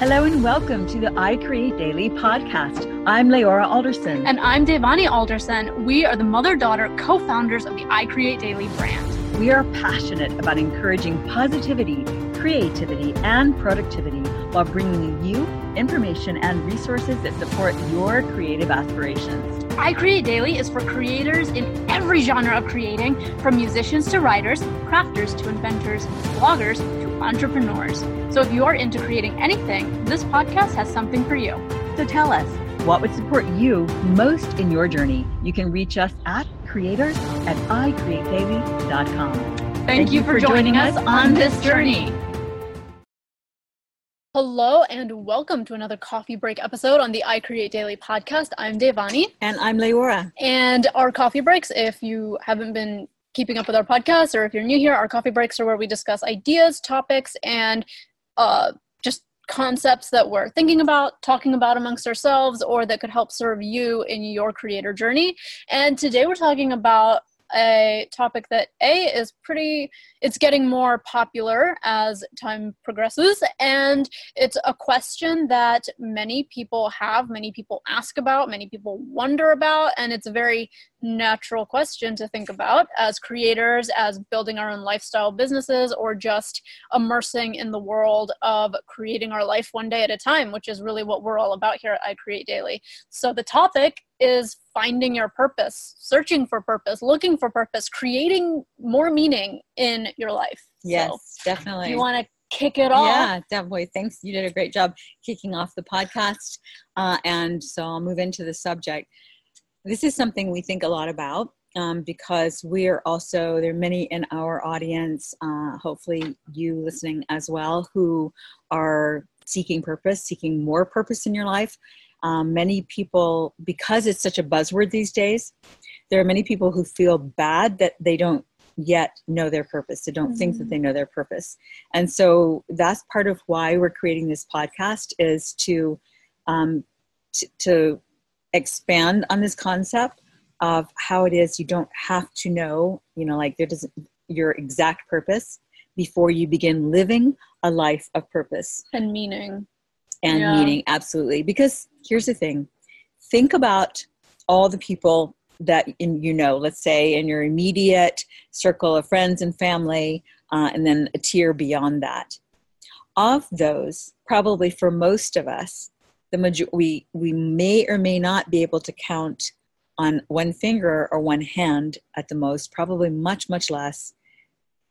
Hello and welcome to the I Create Daily podcast. I'm LeAura Alderson. And I'm Devani Alderson. We are the mother daughter co founders of the I Create Daily brand. We are passionate about encouraging positivity, creativity, and productivity while bringing you information and resources that support your creative aspirations. I Create Daily is for creators in every genre of creating, from musicians to writers, crafters to inventors, bloggers entrepreneurs. So if you are into creating anything, this podcast has something for you. So tell us, what would support you most in your journey? You can reach us at creators at icreatedaily.com. Thank, Thank you, for, for joining, joining us on this journey. Hello and welcome to another coffee break episode on the I Create Daily podcast. I'm Devani. And I'm LeAura. And our coffee breaks, if you haven't been keeping up with our podcast or if you're new here, our coffee breaks are where we discuss ideas, topics, and uh, just concepts that we're thinking about, talking about amongst ourselves, or that could help serve you in your creator journey. And today we're talking about a topic that a is pretty it's getting more popular as time progresses and it's a question that many people have many people ask about many people wonder about and it's a very natural question to think about as creators as building our own lifestyle businesses or just immersing in the world of creating our life one day at a time which is really what we're all about here at i create daily. So the topic is finding your purpose, searching for purpose, looking for purpose, creating more meaning in your life. Yes, so definitely. You want to kick it off? Yeah, definitely. Thanks. You did a great job kicking off the podcast. Uh, and so I'll move into the subject. This is something we think a lot about. Um, because we're also there are many in our audience uh, hopefully you listening as well who are seeking purpose seeking more purpose in your life um, many people, because it's such a buzzword these days, there are many people who feel bad that they don't yet know their purpose. They don't mm-hmm. think that mm-hmm. they know their purpose. And so that's part of why we're creating this podcast is to, um, t- to expand on this concept of how it is you don't have to know, you know, like there doesn't your exact purpose before you begin living a life of purpose and meaning and yeah. meaning absolutely. Because here's the thing. Think about all the people that in, you know let's say in your immediate circle of friends and family uh, and then a tier beyond that. Of those probably for most of us the major- we we may or may not be able to count on one finger or one hand at the most probably much much less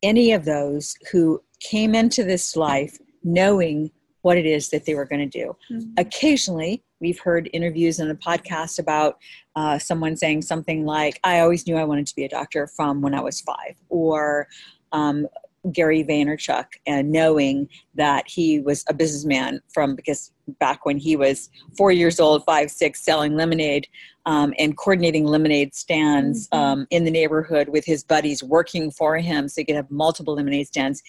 any of those who came into this life knowing what it is that they were going to do. Mm-hmm. Occasionally, we've heard interviews in a podcast about uh, someone saying something like, I always knew I wanted to be a doctor from when I was five, or um, Gary Vaynerchuk and knowing that he was a businessman from because back when he was four years old, five, six, selling lemonade um, and coordinating lemonade stands mm-hmm. um, in the neighborhood with his buddies working for him so he could have multiple lemonade stands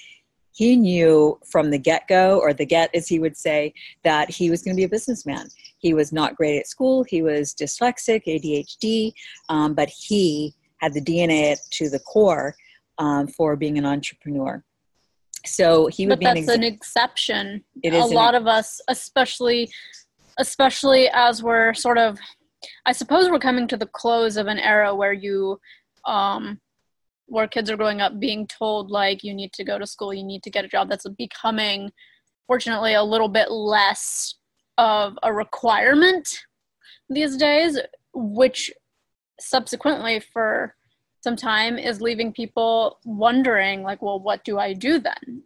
he knew from the get go, or the get, as he would say, that he was going to be a businessman. He was not great at school, he was dyslexic, ADHD, um, but he had the DNA to the core um, for being an entrepreneur. So he would but be that's an, ex- an exception. It is a lot of us, especially especially as we're sort of I suppose we're coming to the close of an era where you um, where kids are growing up being told like you need to go to school you need to get a job that's becoming fortunately a little bit less of a requirement these days which subsequently for some time is leaving people wondering like well what do i do then?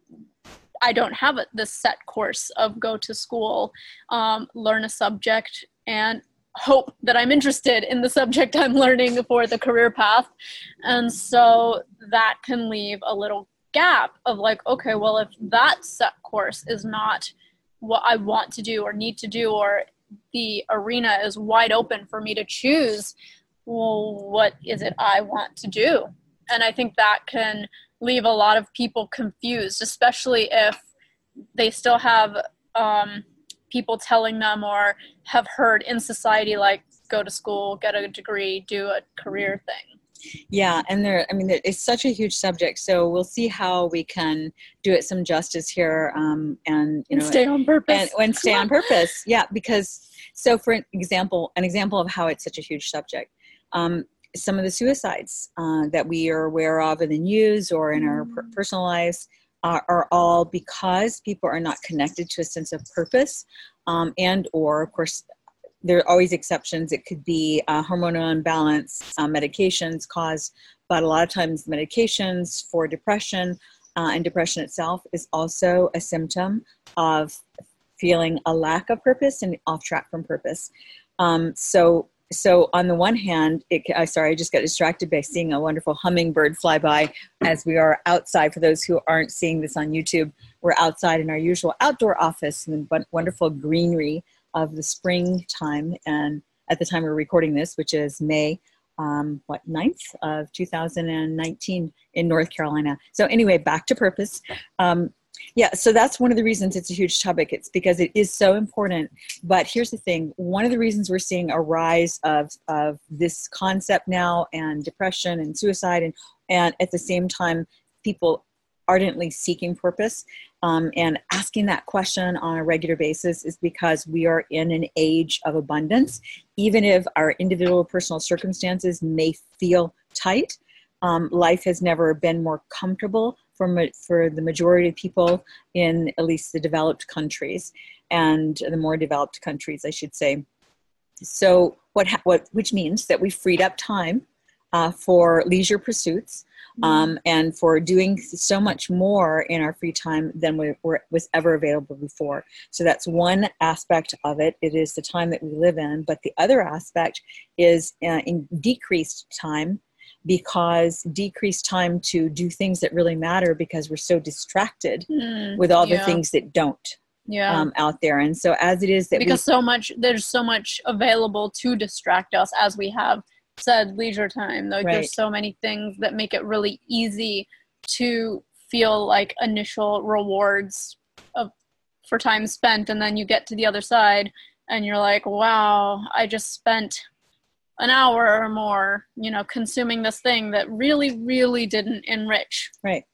I don't have this set course of go to school um, learn a subject and hope that I'm interested in the subject I'm learning for the career path. And so that can leave a little gap of like, okay, well, if that set course is not what I want to do or need to do, or the arena is wide open for me to choose, well, what is it I want to do? And I think that can leave a lot of people confused, especially if they still have um, people telling them or have heard in society like go to school get a degree do a career thing Yeah, and there, I mean, it's such a huge subject. So we'll see how we can do it some justice here, um, and you know, stay on purpose. And, and stay on purpose. Yeah, because so for an example, an example of how it's such a huge subject. Um, some of the suicides uh, that we are aware of in the news or in our per- mm. personal lives are, are, all because people are not connected to a sense of purpose um, and or of course there are always exceptions. It could be uh, hormonal imbalance uh, medications cause but a lot of times medications for depression uh, and depression itself is also a symptom of feeling a lack of purpose and off track from purpose. Um, so so on the one hand, it, I sorry, I just got distracted by seeing a wonderful hummingbird fly by as we are outside. For those who aren't seeing this on YouTube, we're outside in our usual outdoor office in the wonderful greenery of the springtime. And at the time we're recording this, which is May, um, what 9th of 2019 in North Carolina. So anyway, back to purpose. Um, yeah, so that's one of the reasons it's a huge topic. It's because it is so important. But here's the thing one of the reasons we're seeing a rise of, of this concept now and depression and suicide, and, and at the same time, people ardently seeking purpose um, and asking that question on a regular basis is because we are in an age of abundance. Even if our individual personal circumstances may feel tight, um, life has never been more comfortable for, for the majority of people in at least the developed countries and the more developed countries, I should say. So, what, what which means that we freed up time uh, for leisure pursuits mm-hmm. um, and for doing so much more in our free time than we, were, was ever available before. So that's one aspect of it. It is the time that we live in, but the other aspect is uh, in decreased time because decreased time to do things that really matter because we're so distracted mm, with all yeah. the things that don't yeah. Um, out there and so as it is that because we, so much there's so much available to distract us as we have said leisure time like right. there's so many things that make it really easy to feel like initial rewards of for time spent and then you get to the other side and you're like wow i just spent an hour or more, you know, consuming this thing that really, really didn't enrich. Right.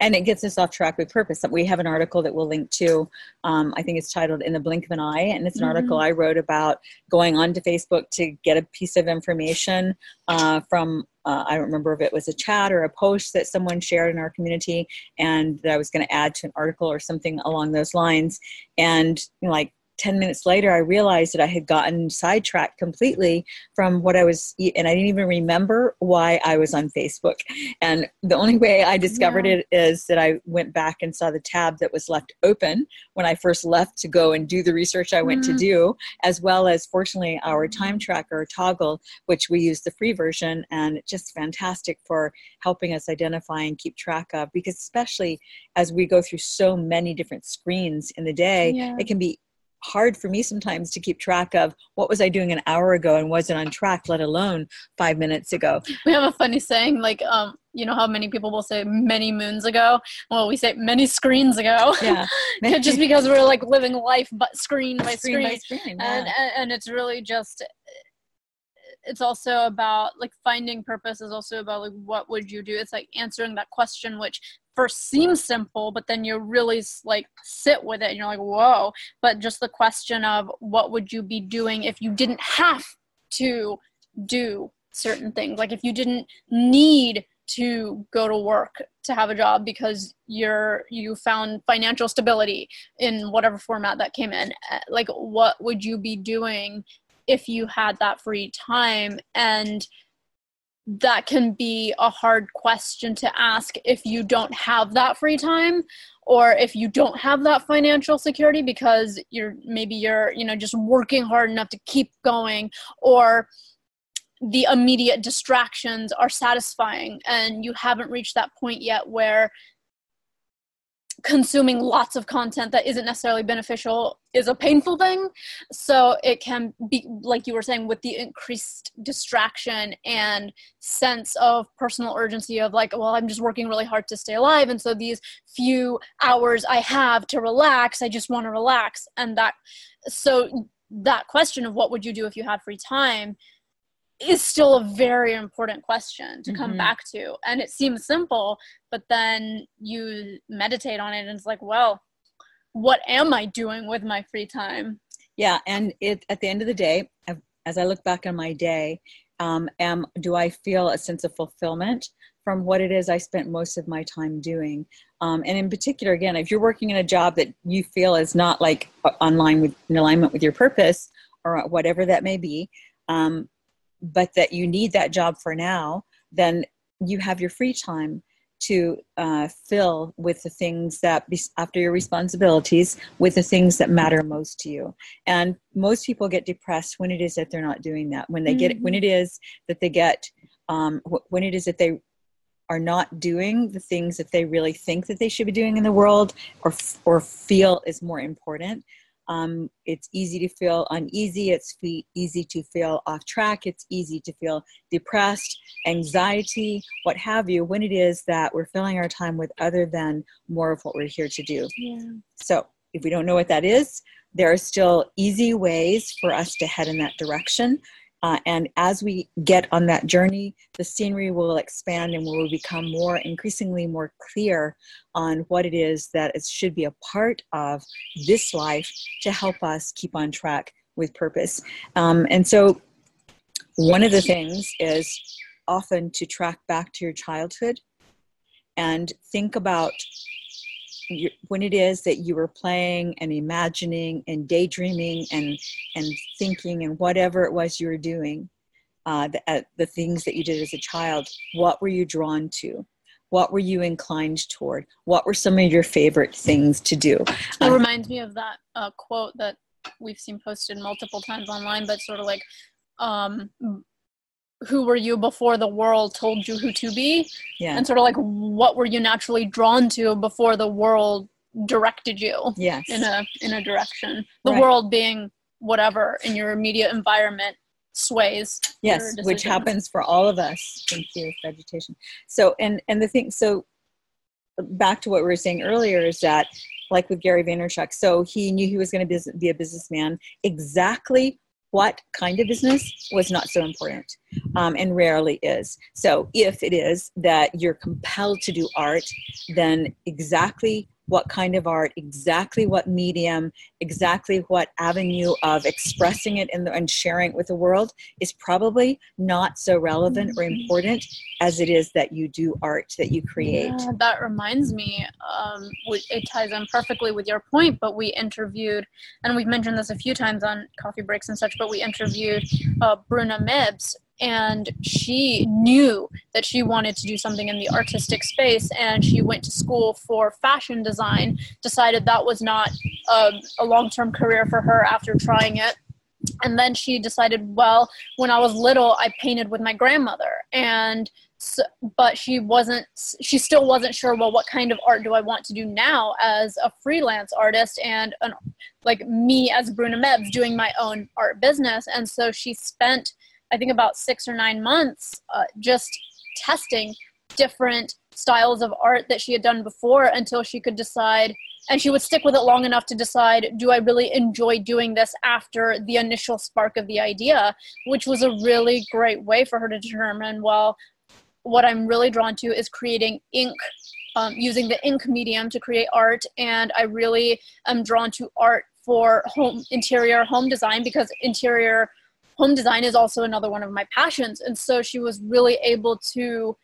And it gets us off track with purpose. We have an article that we'll link to. Um, I think it's titled "In the Blink of an Eye," and it's an mm-hmm. article I wrote about going onto Facebook to get a piece of information uh, from. Uh, I don't remember if it was a chat or a post that someone shared in our community, and that I was going to add to an article or something along those lines. And you know, like 10 minutes later, I realized that I had gotten sidetracked completely from what I was, and I didn't even remember why I was on Facebook. And the only way I discovered yeah. it is that I went back and saw the tab that was left open when I first left to go and do the research I went mm. to do, as well as, fortunately, our time tracker, Toggl, which we use the free version, and just fantastic for helping us identify and keep track of, because especially as we go through so many different screens in the day, yeah. it can be hard for me sometimes to keep track of what was I doing an hour ago and wasn't on track, let alone five minutes ago. We have a funny saying, like, um, you know how many people will say many moons ago? Well, we say many screens ago. Yeah. just because we're like living life but screen by screen. screen, by screen yeah. and, and it's really just it's also about like finding purpose is also about like what would you do? It's like answering that question which first seems simple but then you really like sit with it and you're like whoa. But just the question of what would you be doing if you didn't have to do certain things? Like if you didn't need to go to work to have a job because you're you found financial stability in whatever format that came in eh, like what would you be doing if you had that free time and that can be a hard question to ask if you don't have that free time or if you don't have that financial security because you're maybe you're you know just working hard enough to keep going or the immediate distractions are satisfying and you haven't reached that point yet where consuming lots of content that isn't necessarily beneficial is a painful thing. So it can be, like you were saying, with the increased distraction and sense of personal urgency of like, well, I'm just working really hard to stay alive. And so these few hours I have to relax, I just want to relax. And that, so that question of what would you do if you had free time is still a very important question to come mm-hmm. back to. And it seems simple, but then you meditate on it and it's like, well, what am I doing with my free time? Yeah, and it at the end of the day, as I look back on my day, um, am do I feel a sense of fulfillment from what it is I spent most of my time doing? Um, and in particular, again, if you're working in a job that you feel is not like online with in alignment with your purpose or whatever that may be, um, but that you need that job for now, then you have your free time to uh, fill with the things that be, after your responsibilities with the things that matter most to you and most people get depressed when it is that they're not doing that when they mm-hmm. get when it is that they get um, when it is that they are not doing the things that they really think that they should be doing in the world or or feel is more important um, it's easy to feel uneasy. It's fe- easy to feel off track. It's easy to feel depressed, anxiety, what have you, when it is that we're filling our time with other than more of what we're here to do. Yeah. So, if we don't know what that is, there are still easy ways for us to head in that direction. Uh, and as we get on that journey, the scenery will expand and will become more increasingly more clear on what it is that it should be a part of this life to help us keep on track with purpose. Um, and so, one of the things is often to track back to your childhood and think about you, when it is that you were playing and imagining and daydreaming and and thinking and whatever it was you were doing uh, the, uh, the things that you did as a child what were you drawn to? What were you inclined toward? What were some of your favorite things to do? It um, reminds me of that uh, quote that we've seen posted multiple times online but sort of like um, who were you before the world told you who to be yeah. and sort of like what were you naturally drawn to before the world directed you yes. in a in a direction the right. world being whatever in your immediate environment sways yes which happens for all of us thank you vegetation so and and the thing so back to what we were saying earlier is that like with gary vaynerchuk so he knew he was going to be a businessman exactly what kind of business was not so important um, and rarely is. So, if it is that you're compelled to do art, then exactly what kind of art, exactly what medium, exactly what avenue of expressing it the, and sharing it with the world is probably not so relevant or important as it is that you do art, that you create. Yeah, that reminds me, um, it ties in perfectly with your point, but we interviewed, and we've mentioned this a few times on coffee breaks and such, but we interviewed uh, Bruna Mebs, and she knew that she wanted to do something in the artistic space and she went to school for fashion design decided that was not a, a long-term career for her after trying it. And then she decided well when i was little i painted with my grandmother and so, but she wasn't she still wasn't sure well what kind of art do i want to do now as a freelance artist and an, like me as bruna Mebs doing my own art business. And so she spent I think about six or nine months uh, just testing different styles of art that she had done before until she could decide and she would stick with it long enough to decide do i really enjoy doing this after the initial spark of the idea? Which was a really great way for her to determine well what i'm really drawn to is creating ink um, using the ink medium to create art and i really am drawn to art for home interior home design because interior home design is also another one of my passions. And so she was really able to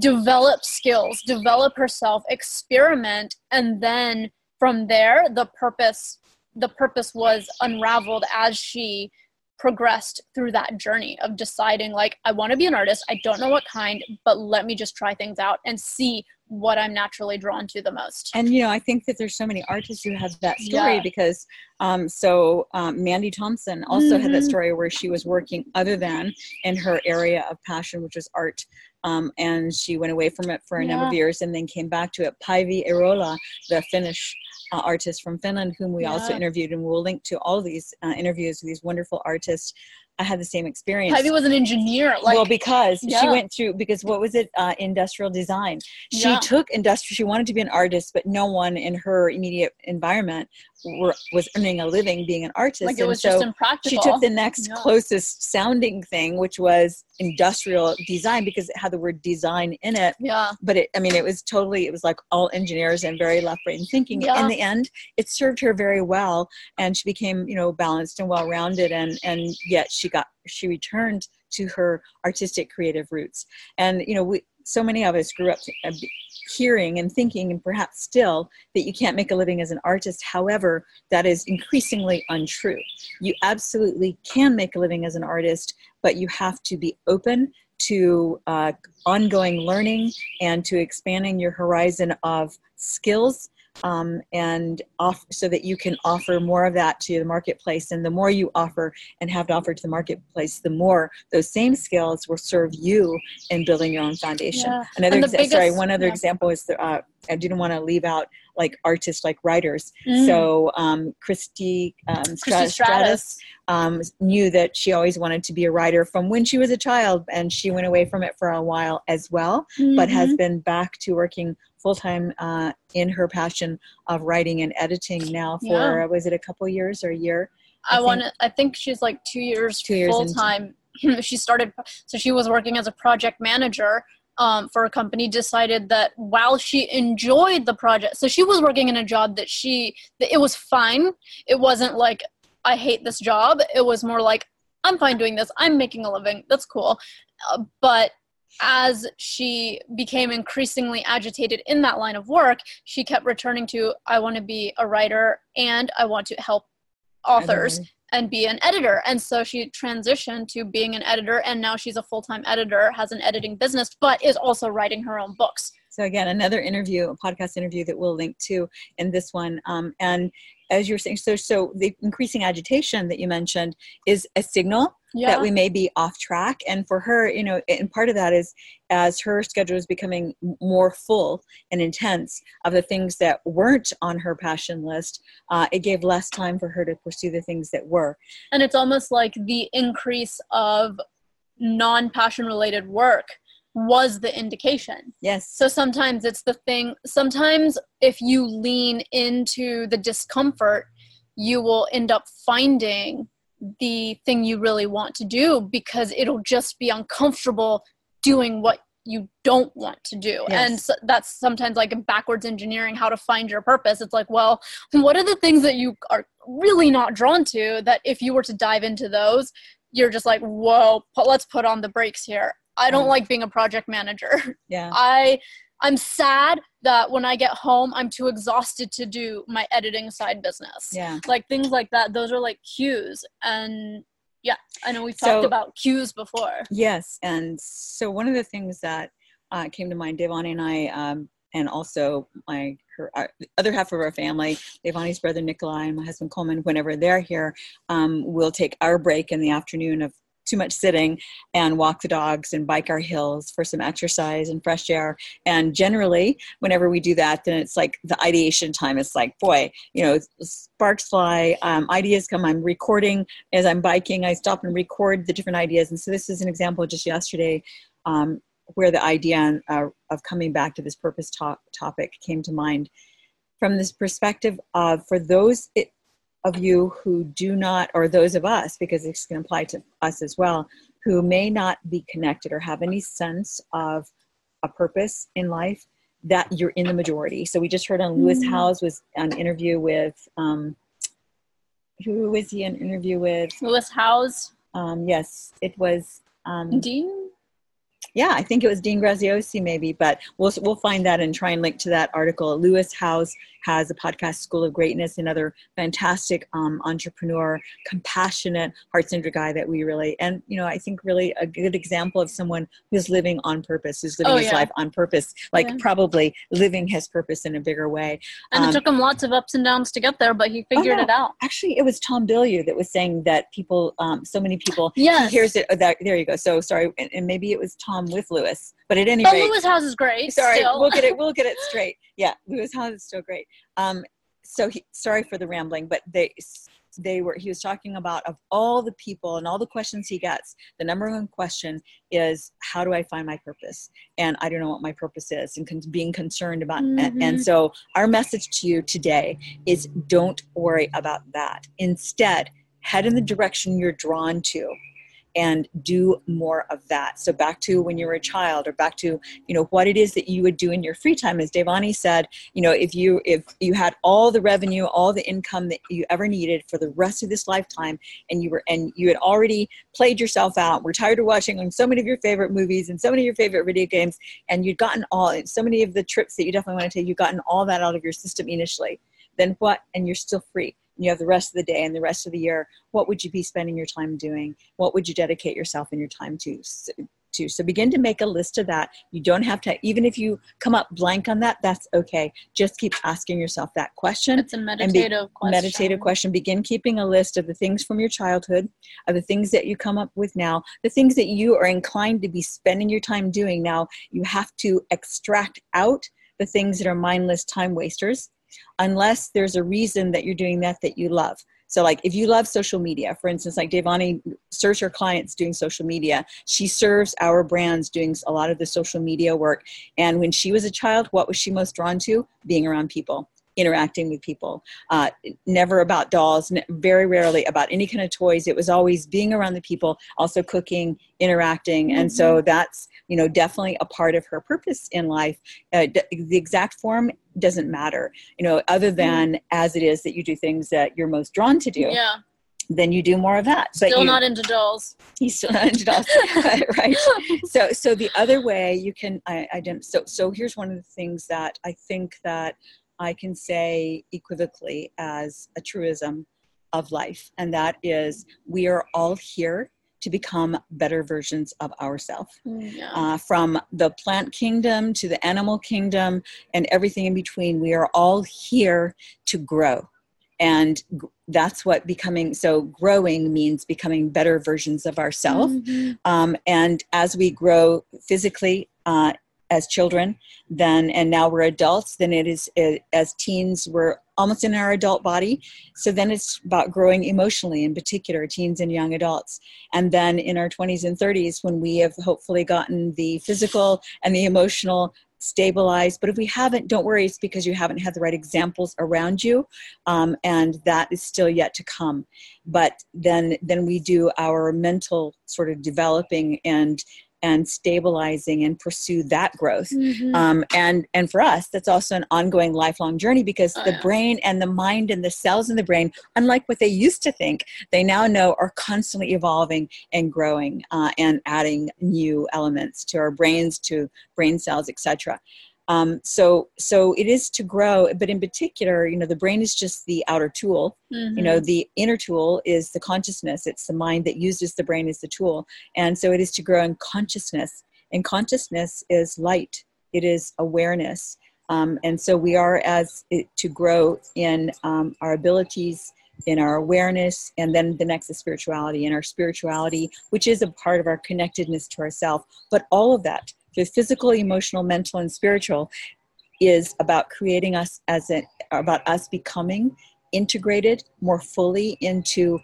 develop skills, develop herself, experiment, and then from there the purpose the purpose was unraveled as she progressed through that journey of deciding like I want to be an artist. I don't know what kind, but let me just try things out and see what I'm naturally drawn to the most. And you know, I think that there's so many artists who have that story yeah. because um, so um, Mandy Thompson also mm-hmm. had that mm-hmm. story where she was working other than in her area of passion, which was art. Um, and she went away from it for a yeah. number of years and then came back to it. Päivi Eerola, the Finnish uh, artist from Finland, whom we yeah. also interviewed, and we'll link to all these uh, interviews with these wonderful artists I had the same experience. Päivi was an engineer. Like, well, because yeah. she went through because what was it? Uh, industrial design. She yeah. took industrial. She wanted to be an artist, but no one in her immediate environment were, was earning a living being an artist. Like it was so just impractical. She took the next yeah. closest sounding thing, which was industrial design because it had the word design in it. Yeah. But it, I mean, it was totally, it was like all engineers and very left brain thinking. Yeah. In the end, it served her very well, and she became, you know, balanced and well rounded, and and yet she got she returned to her artistic creative roots. And you know, we so many of us grew up uh, hearing and thinking, and perhaps still, that you can't make a living as an artist. However, that is increasingly untrue. You absolutely can make a living as an artist, but you have to be open to uh, ongoing learning and to expanding your horizon of skills um, and off so that you can offer more of that to the marketplace. And the more you offer and have to offer to the marketplace, the more those same skills will serve you in building your own foundation. Yeah. Another exa- biggest, sorry, one other yeah. example is the, uh, I didn't want to leave out like artists, like writers. Mm. So um, Christy, um, Christy Stratus, Stratus um, knew that she always wanted to be a writer from when she was a child, and she went away from it for a while as well, mm-hmm. but has mm-hmm. been back to working full time uh, in her passion of writing and editing now for yeah. was it a couple years or a year? I, I want to. I think she's like two years, two years full time. she started, so she was working as a project manager um, for a company. Decided that while she enjoyed the project, so she was working in a job that she that it was fine. It wasn't like I hate this job. It was more like I'm fine doing this. I'm making a living. That's cool. Uh, but as she became increasingly agitated in that line of work, she kept returning to, I want to be a writer and I want to help authors and be an editor. And so she transitioned to being an editor, and now she's a full time editor, has an editing business, but is also writing her own books. So, again, another interview, a podcast interview that we'll link to in this one. Um, and as you're saying, so so the increasing agitation that you mentioned is a signal yeah. that we may be off track. And for her, you know, and part of that is as her schedule is becoming more full and intense of the things that weren't on her passion list, uh, it gave less time for her to pursue the things that were. And it's almost like the increase of non-passion related work was the indication. Yes. So sometimes it's the thing, sometimes if you lean into the discomfort, you will end up finding the thing you really want to do because it'll just be uncomfortable doing what you don't want to do. Yes. And so that's sometimes like backwards engineering how to find your purpose. It's like, well, what are the things that you are really not drawn to that if you were to dive into those, you're just like, whoa, let's put on the brakes here. I don't mm. like being a project manager. Yeah. I I'm sad that when I get home I'm too exhausted to do my editing side business. Yeah. Like things like that. Those are like cues and yeah, I know we've so, talked about cues before. Yes, and so one of the things that uh, came to mind, Devani and I, um, and also my her our, other half of our family, Devani's brother Nikolai and my husband Coleman, whenever they're here, um, we'll take our break in the afternoon of too much sitting and walk the dogs and bike our hills for some exercise and fresh air. And generally, whenever we do that, then it's like the ideation time. It's like, boy, you know, sparks fly, um, ideas come. I'm recording as I'm biking. I stop and record the different ideas. And so this is an example just yesterday. Um, where the idea uh, of coming back to this purpose to- topic came to mind from this perspective of for those it, of you who do not, or those of us, because this can apply to us as well, who may not be connected or have any sense of a purpose in life, that you're in the majority. So we just heard on Lewis mm-hmm. Howes was an interview with, um, who was he an interview with? Lewis Howes. Um, yes, it was. Um, Dean? yeah, I think it was Dean Graziosi maybe, but we'll we'll find that and try and link to that article. Lewis Howes has a podcast, School of Greatness, another fantastic um, entrepreneur, compassionate, heart-centered guy that we really, and you know, I think really a good example of someone who's living on purpose, who's living oh, his yeah. life on purpose, like yeah. probably living his purpose in a bigger way. And um, it took him lots of ups and downs to get there, but he figured oh, no. it out. Actually, it was Tom Bilyeu that was saying that people, um, so many people, yes. here's it. Oh, that, there you go. So sorry, and, and maybe it was Tom with Lewis. But at any but rate, Lewis Howes is great. Sorry, still. we'll get it. We'll get it straight. Yeah, Lewis Howes is still great. Um, so he, sorry for the rambling, but they they were he was talking about of all the people and all the questions he gets the number one question is how do i find my purpose and i don't know what my purpose is and con- being concerned about mm-hmm. and, and so our message to you today is don't worry about that instead head in the direction you're drawn to and do more of that. So back to when you were a child or back to, you know, what it is that you would do in your free time. As Devani said, you know, if you if you had all the revenue, all the income that you ever needed for the rest of this lifetime and you were and you had already played yourself out, were tired of watching so many of your favorite movies and so many of your favorite video games, and you'd gotten all so many of the trips that you definitely want to take, you've gotten all that out of your system initially. Then what? And you're still free you have the rest of the day and the rest of the year what would you be spending your time doing? What would you dedicate yourself and your time to to? So begin to make a list of that. You don't have to even if you come up blank on that that's okay. Just keep asking yourself that question it's a meditative be, question. meditative question. Begin keeping a list of the things from your childhood of the things that you come up with now the things that you are inclined to be spending your time doing now. You have to extract out the things that are mindless time wasters unless there's a reason that you're doing that that you love. So, like if you love social media, for instance, like Devani serves her clients doing social media, she serves our brands doing a lot of the social media work. And when she was a child, what was she most drawn to? Being around people interacting with people. Uh, never about dolls, very rarely about any kind of toys. It was always being around the people, also cooking, interacting. Mm-hmm. And so mm-hmm. that's, you know, definitely a part of her purpose in life. Uh, the exact form doesn't matter, you know, other mm-hmm. than mm-hmm. as it is that you do things that you're most drawn to do. Yeah then you do more of that. Still you, not into dolls. He's still not into dolls, right? So, so the other way you can, I, I didn't. So, so here's one of the things that I think that I can say equivocally as a truism of life, and that is we are all here to become better versions of ourselves. Mm, yeah. Uh, from the plant kingdom to the animal kingdom and everything in between, we are all here to grow. And that's what becoming so growing means becoming better versions of ourselves. Mm-hmm. Um, and as we grow physically, uh, as children then and now we're adults then it is it, as teens we're almost in our adult body. So then it's about growing emotionally in particular teens and young adults. And then in our 20s and 30s when we have hopefully gotten the physical and the emotional stabilized but if we haven't don't worry it's because you haven't had the right examples around you um, and that is still yet to come. But then then we do our mental sort of developing and and stabilizing and pursue that growth mm-hmm. um, and and for us that's also an ongoing lifelong journey because oh, the yeah. brain and the mind and the cells in the brain unlike what they used to think they now know are constantly evolving and growing uh, and adding new elements to our brains to brain cells etc um, so so it is to grow, but in particular, you know, the brain is just the outer tool. Mm-hmm. You know, mm-hmm. the inner tool is the consciousness. It's the mind that uses the brain as the tool, and so it is to grow in consciousness. And consciousness is light. It is awareness. Um, and so we are as it, to grow in um, our abilities in our awareness and then the next is spirituality and our spirituality which is a part of our connectedness to ourself but all of that the physical, emotional, mental, and spiritual is about creating us as a, about us becoming integrated more fully into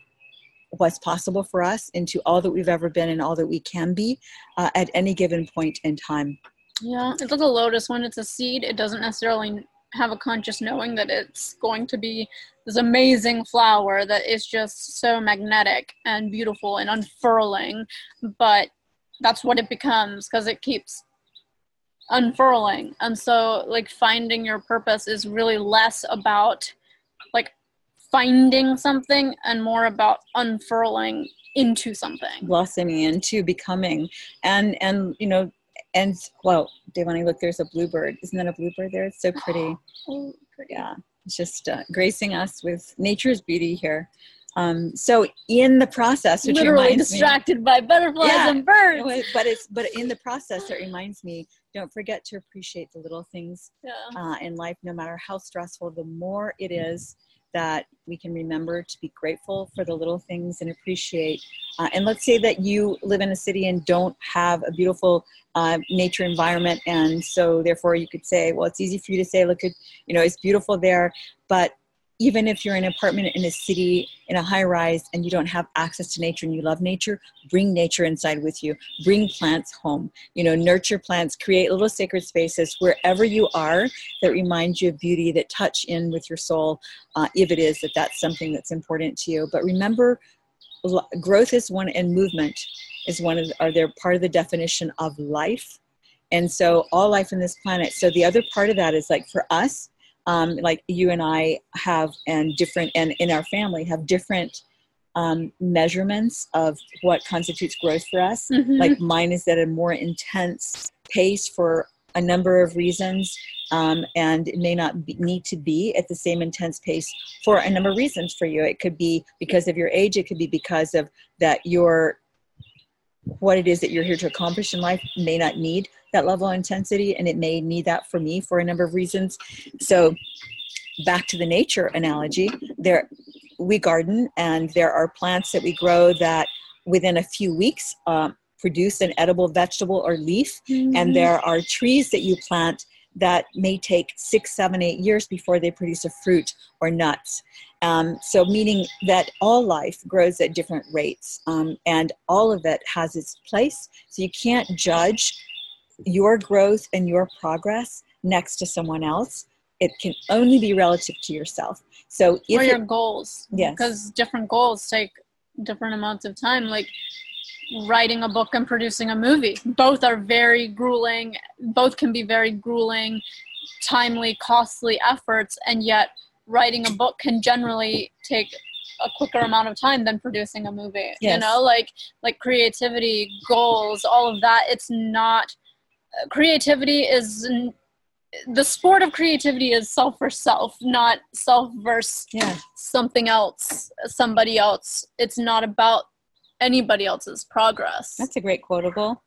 what's possible for us, into all that we've ever been and all that we can be uh, at any given point in time. Yeah, it's like a lotus. When it's a seed, it doesn't necessarily have a conscious knowing that it's going to be this amazing flower that is just so magnetic and beautiful and unfurling. But that's what it becomes because it keeps unfurling. And so like finding your purpose is really less about like finding something and more about unfurling into something. Blossoming into becoming. And and you know and well devani look there's a bluebird. Isn't that a bluebird there? It's so pretty. oh, pretty. yeah. It's just uh, gracing us with nature's beauty here um, so in the process, which is literally distracted me, by butterflies yeah, and birds, but it's but in the process, it reminds me: don't forget to appreciate the little things yeah. uh, in life, no matter how stressful. The more it is that we can remember to be grateful for the little things and appreciate. Uh, and let's say that you live in a city and don't have a beautiful uh, nature environment, and so therefore you could say, well, it's easy for you to say, look at, you know, it's beautiful there, but even if you're in an apartment in a city in a high rise and you don't have access to nature and you love nature bring nature inside with you. Bring plants home. You know nurture plants. Create little sacred spaces wherever you are that remind you of beauty that touch in with your soul uh, if it is that that's something that's important to you. But remember growth is one and movement is one of are they part of the definition of life. And so all life in this planet. So the other part of that is like for us um, like you and I have, and different, and in our family have different um, measurements of what constitutes growth for us. Mm-hmm. Like mine is at a more intense pace for a number of reasons, um, and it may not be, need to be at the same intense pace for a number of reasons for you. It could be because of your age. It could be because of that your what it is that you're here to accomplish in life may not need that level of intensity and it may need that for me for a number of reasons so back to the nature analogy there we garden and there are plants that we grow that within a few weeks um, produce an edible vegetable or leaf mm-hmm. and there are trees that you plant that may take six seven eight years before they produce a fruit or nuts um, so, meaning that all life grows at different rates um, and all of it has its place. So, you can't judge your growth and your progress next to someone else. It can only be relative to yourself. So, if or your it, goals. Yes. Because different goals take different amounts of time. Like, writing a book and producing a movie. Both are very grueling, both can be very grueling, timely, costly efforts, and yet writing a book can generally take a quicker amount of time than producing a movie yes. you know like like creativity goals all of that it's not uh, creativity is the sport of creativity is self for self not self versus yeah. something else somebody else it's not about anybody else's progress that's a great quotable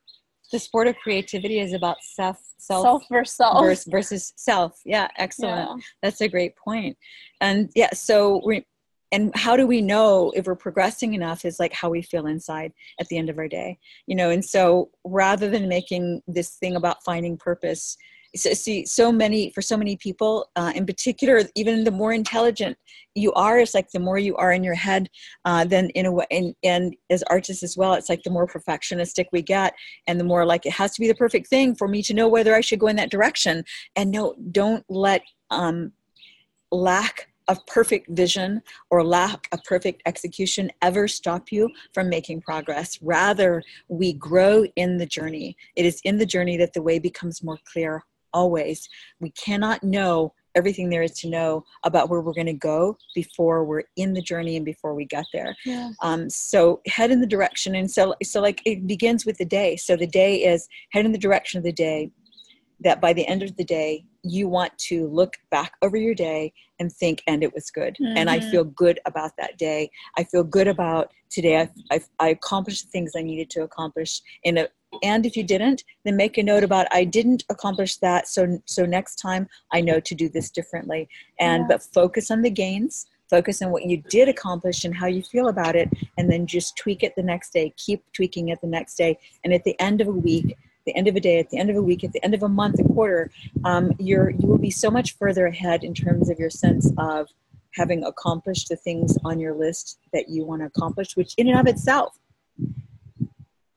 the sport of creativity is about self self, self versus self. versus, versus self. Yeah excellent. Yeah. that's a great point. And yeah so we and how do we know if we're progressing enough is like how we feel inside at the end of our day you know? And so rather than making this thing about finding purpose so, see so many for so many people uh, in particular even the more intelligent you are it's like the more you are in your head uh, then in a way and, and as artists as well it's like the more perfectionistic we get and the more like it has to be the perfect thing for me to know whether i should go in that direction and no don't let um, lack of perfect vision or lack of perfect execution ever stop you from making progress. Rather, we grow in the journey. It is in the journey that the way becomes more clear, always. We cannot know everything there is to know about where we're going to go before we're in the journey and before we get there. Yeah. Um, so head in the direction, and so so like it begins with the day. So the day is head in the direction of the day. That by the end of the day, you want to look back over your day and think, and it was good. Mm-hmm. And I mm-hmm. feel good about that day. I feel good about today. I, I, I accomplished the things I needed to accomplish in a, and if you didn't then make a note about i didn't accomplish that so so next time i know to do this differently and yeah. but focus on the gains focus on what you did accomplish and how you feel about it and then just tweak it the next day keep tweaking it the next day and at the end of a week the end of a day at the end of a week at the end of a month a quarter um, you're you will be so much further ahead in terms of your sense of having accomplished the things on your list that you want to accomplish which in and of itself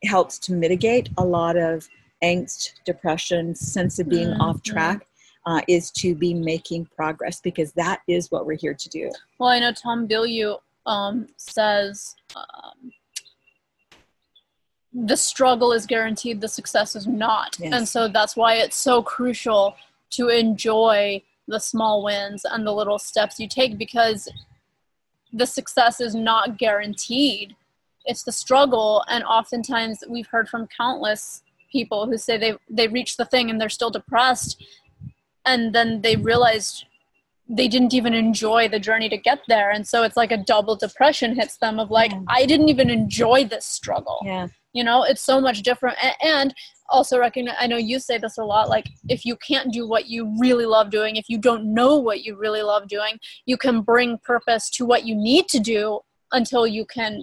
helps to mitigate a lot of angst, depression, sense of being mm-hmm. off track. Uh, is to be making progress because that is what we're here to do. Well, I know Tom Bilyeu um, says um, the struggle is guaranteed, the success is not. Yes. And so that's why it's so crucial to enjoy the small wins and the little steps you take because the success is not guaranteed it's the struggle and oftentimes we've heard from countless people who say they they reach the thing and they're still depressed and then they realized they didn't even enjoy the journey to get there. And so it's like a double depression hits them of like yeah. i didn't even enjoy this struggle. Yeah. You know it's so much different. And also recognize i know you say this a lot like if you can't do what you really love doing if you don't know what you really love doing you can bring purpose to what you need to do until you can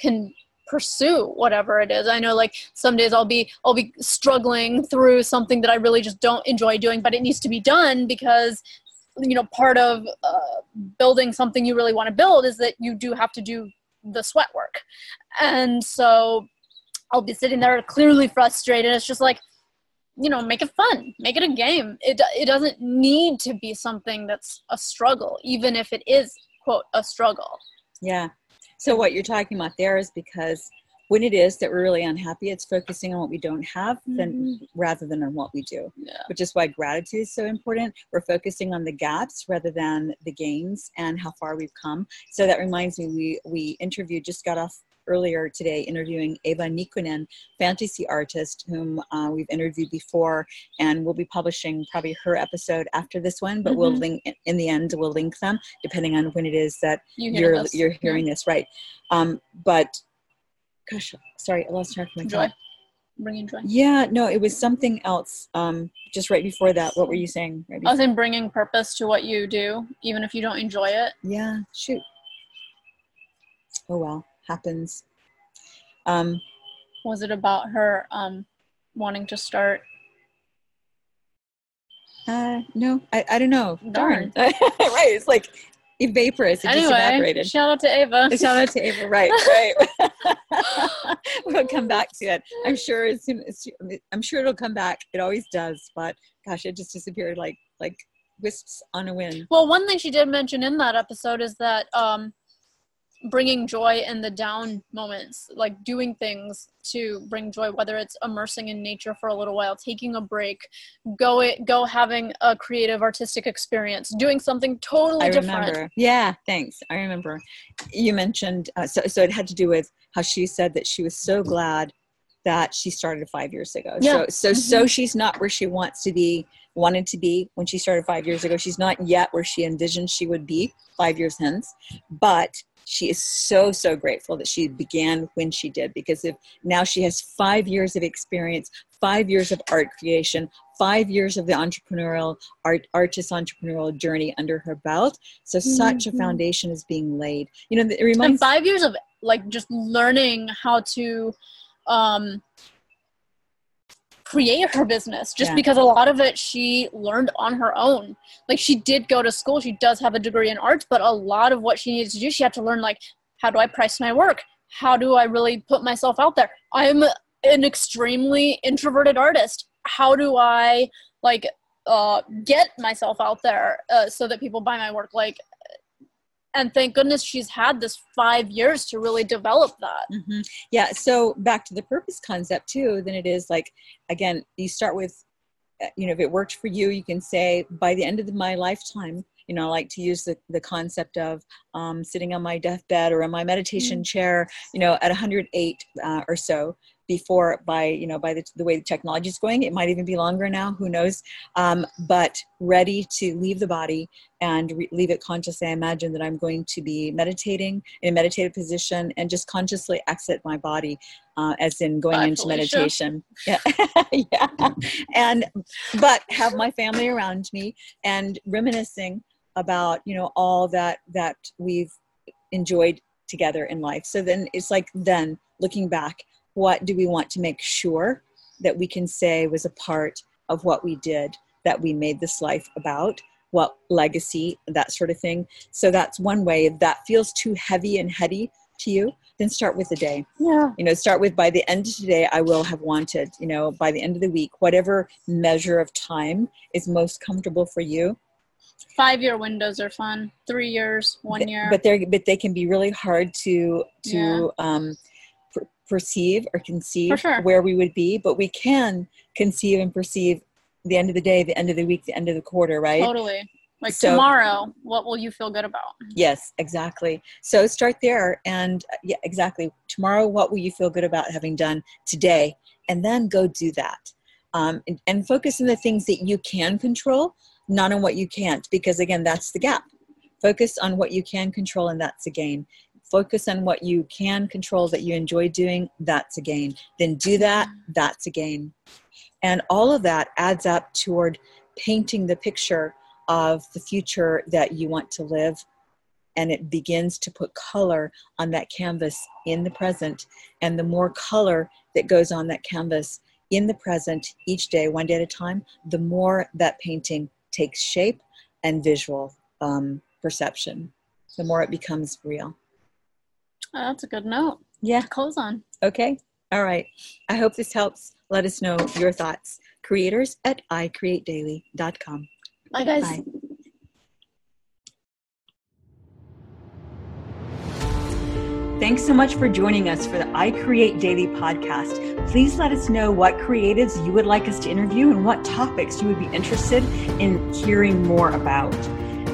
can pursue whatever it is. I know like some days i'll be i'll be struggling through something that i really just don't enjoy doing but it needs to be done because you know part of uh, building something you really want to build is that you do have to do the sweat work. And so i'll be sitting there clearly frustrated. It's just like you know make it fun make it a game. It, it doesn't need to be something that's a struggle even if it is quote a struggle. Yeah so what you're talking about there is because when it is that we're really unhappy, it's focusing on what we don't have than mm-hmm. rather than on what we do. Yeah. Which is why gratitude is so important. We're focusing on the gaps rather than the gains and how far we've come. So that reminds me, we we interviewed just got off earlier today interviewing Eeva Nikunen, fantasy artist, whom uh, we've interviewed before, and we'll be publishing probably her episode after this one. But mm-hmm. we'll link in the end. We'll link them depending on when it is that you are you're, you're hearing yeah. this, right? Um, but gosh, sorry, I lost track of my joy. Thought. Bringing joy. Yeah, no, it was something else. Um, just right before that, what were you saying? Right I was in bringing purpose to what you do, even if you don't enjoy it. Yeah, shoot. Oh well, happens. Um, was it about her um, wanting to start? Uh, no, I, I don't know. Darn. Darn. right, it's like vaporous. It anyway, just evaporated. Shout out to Ava. Shout out to Ava. Right, right. we'll come back to it. I'm sure as soon as I'm sure it'll come back. It always does. But gosh, it just disappeared like like wisps on a wind. Well, one thing she did mention in that episode is that um, bringing joy in the down moments like doing things to bring joy whether it's immersing in nature for a little while taking a break go it, go having a creative artistic experience doing something totally I different remember. yeah thanks i remember you mentioned uh, so, so it had to do with how she said that she was so glad that she started five years ago yeah. so so mm-hmm. so she's not where she wants to be wanted to be when she started five years ago she's not yet where she envisioned she would be five years hence but she is so so grateful that she began when she did because if now she has five years of experience five years of art creation five years of the entrepreneurial art artist entrepreneurial journey under her belt so mm-hmm. such a foundation is being laid you know it reminds and five years of like just learning how to um create her business just yeah. because a lot of it she learned on her own. Like she did go to school, she does have a degree in arts, but a lot of what she needed to do, she had to learn like how do I price my work? How do I really put myself out there? I'm an extremely introverted artist. How do I like uh, get myself out there uh, so that people buy my work? Like and thank goodness she's had this five years to really develop that mm-hmm. yeah so back to the purpose concept too then it is like again you start with uh, you know if it worked for you you can say by the end of my lifetime you know, I like to use the, the concept of um, sitting on my deathbed or on my meditation mm-hmm. chair, you know, at 108 uh, or so before by, you know, by the, the way the technology is going, it might even be longer now, who knows, um, but ready to leave the body and re- leave it consciously. I imagine that I'm going to be meditating in a meditative position and just consciously exit my body uh, as in going Bye, into Felicia. meditation. Yeah. yeah. And, but have my family around me and reminiscing about you know all that that we've enjoyed together in life so then it's like then looking back what do we want to make sure that we can say was a part of what we did that we made this life about? What legacy that sort of thing. So that's one way. If that feels too heavy and heady to you then start with the day. Yeah. You know start with by the end of today i will have wanted you know by the end of the week whatever measure of time is most comfortable for you. Five year windows are fun. Three years one year. but they're but they can be really hard to to yeah. um, perceive or conceive sure. where we would be but we can conceive and perceive the end of the day the end of the week the end of the quarter right? Totally. Like so, tomorrow what will you feel good about? Yes exactly. So start there and yeah exactly. Tomorrow what will you feel good about having done today? And then go do that. Um, and, and focus on the things that you can control not on what you can't, because again, that's the gap. Focus on what you can control, and that's a gain. Focus on what you can control that you enjoy doing, that's a gain. Then do that, that's a gain. And all of that adds up toward painting the picture of the future that you want to live. And it begins to put color on that canvas in the present. And the more color that goes on that canvas in the present each day, one day at a time, the more that painting takes shape, and visual um, perception, the more it becomes real. Oh, that's a good note. Yeah. Close on. Okay. All right. I hope this helps. Let us know your thoughts. Creators at icreatedaily.com. Bye, guys. Bye. Thanks so much for joining us for the I Create Daily podcast. Please let us know what creatives you would like us to interview and what topics you would be interested in hearing more about.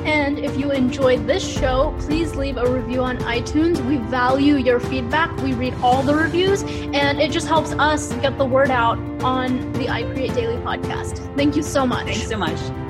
And if you enjoyed this show, please leave a review on iTunes. We value your feedback. We read all the reviews, and it just helps us get the word out on the I Create Daily podcast. Thank you so much. Thanks so much.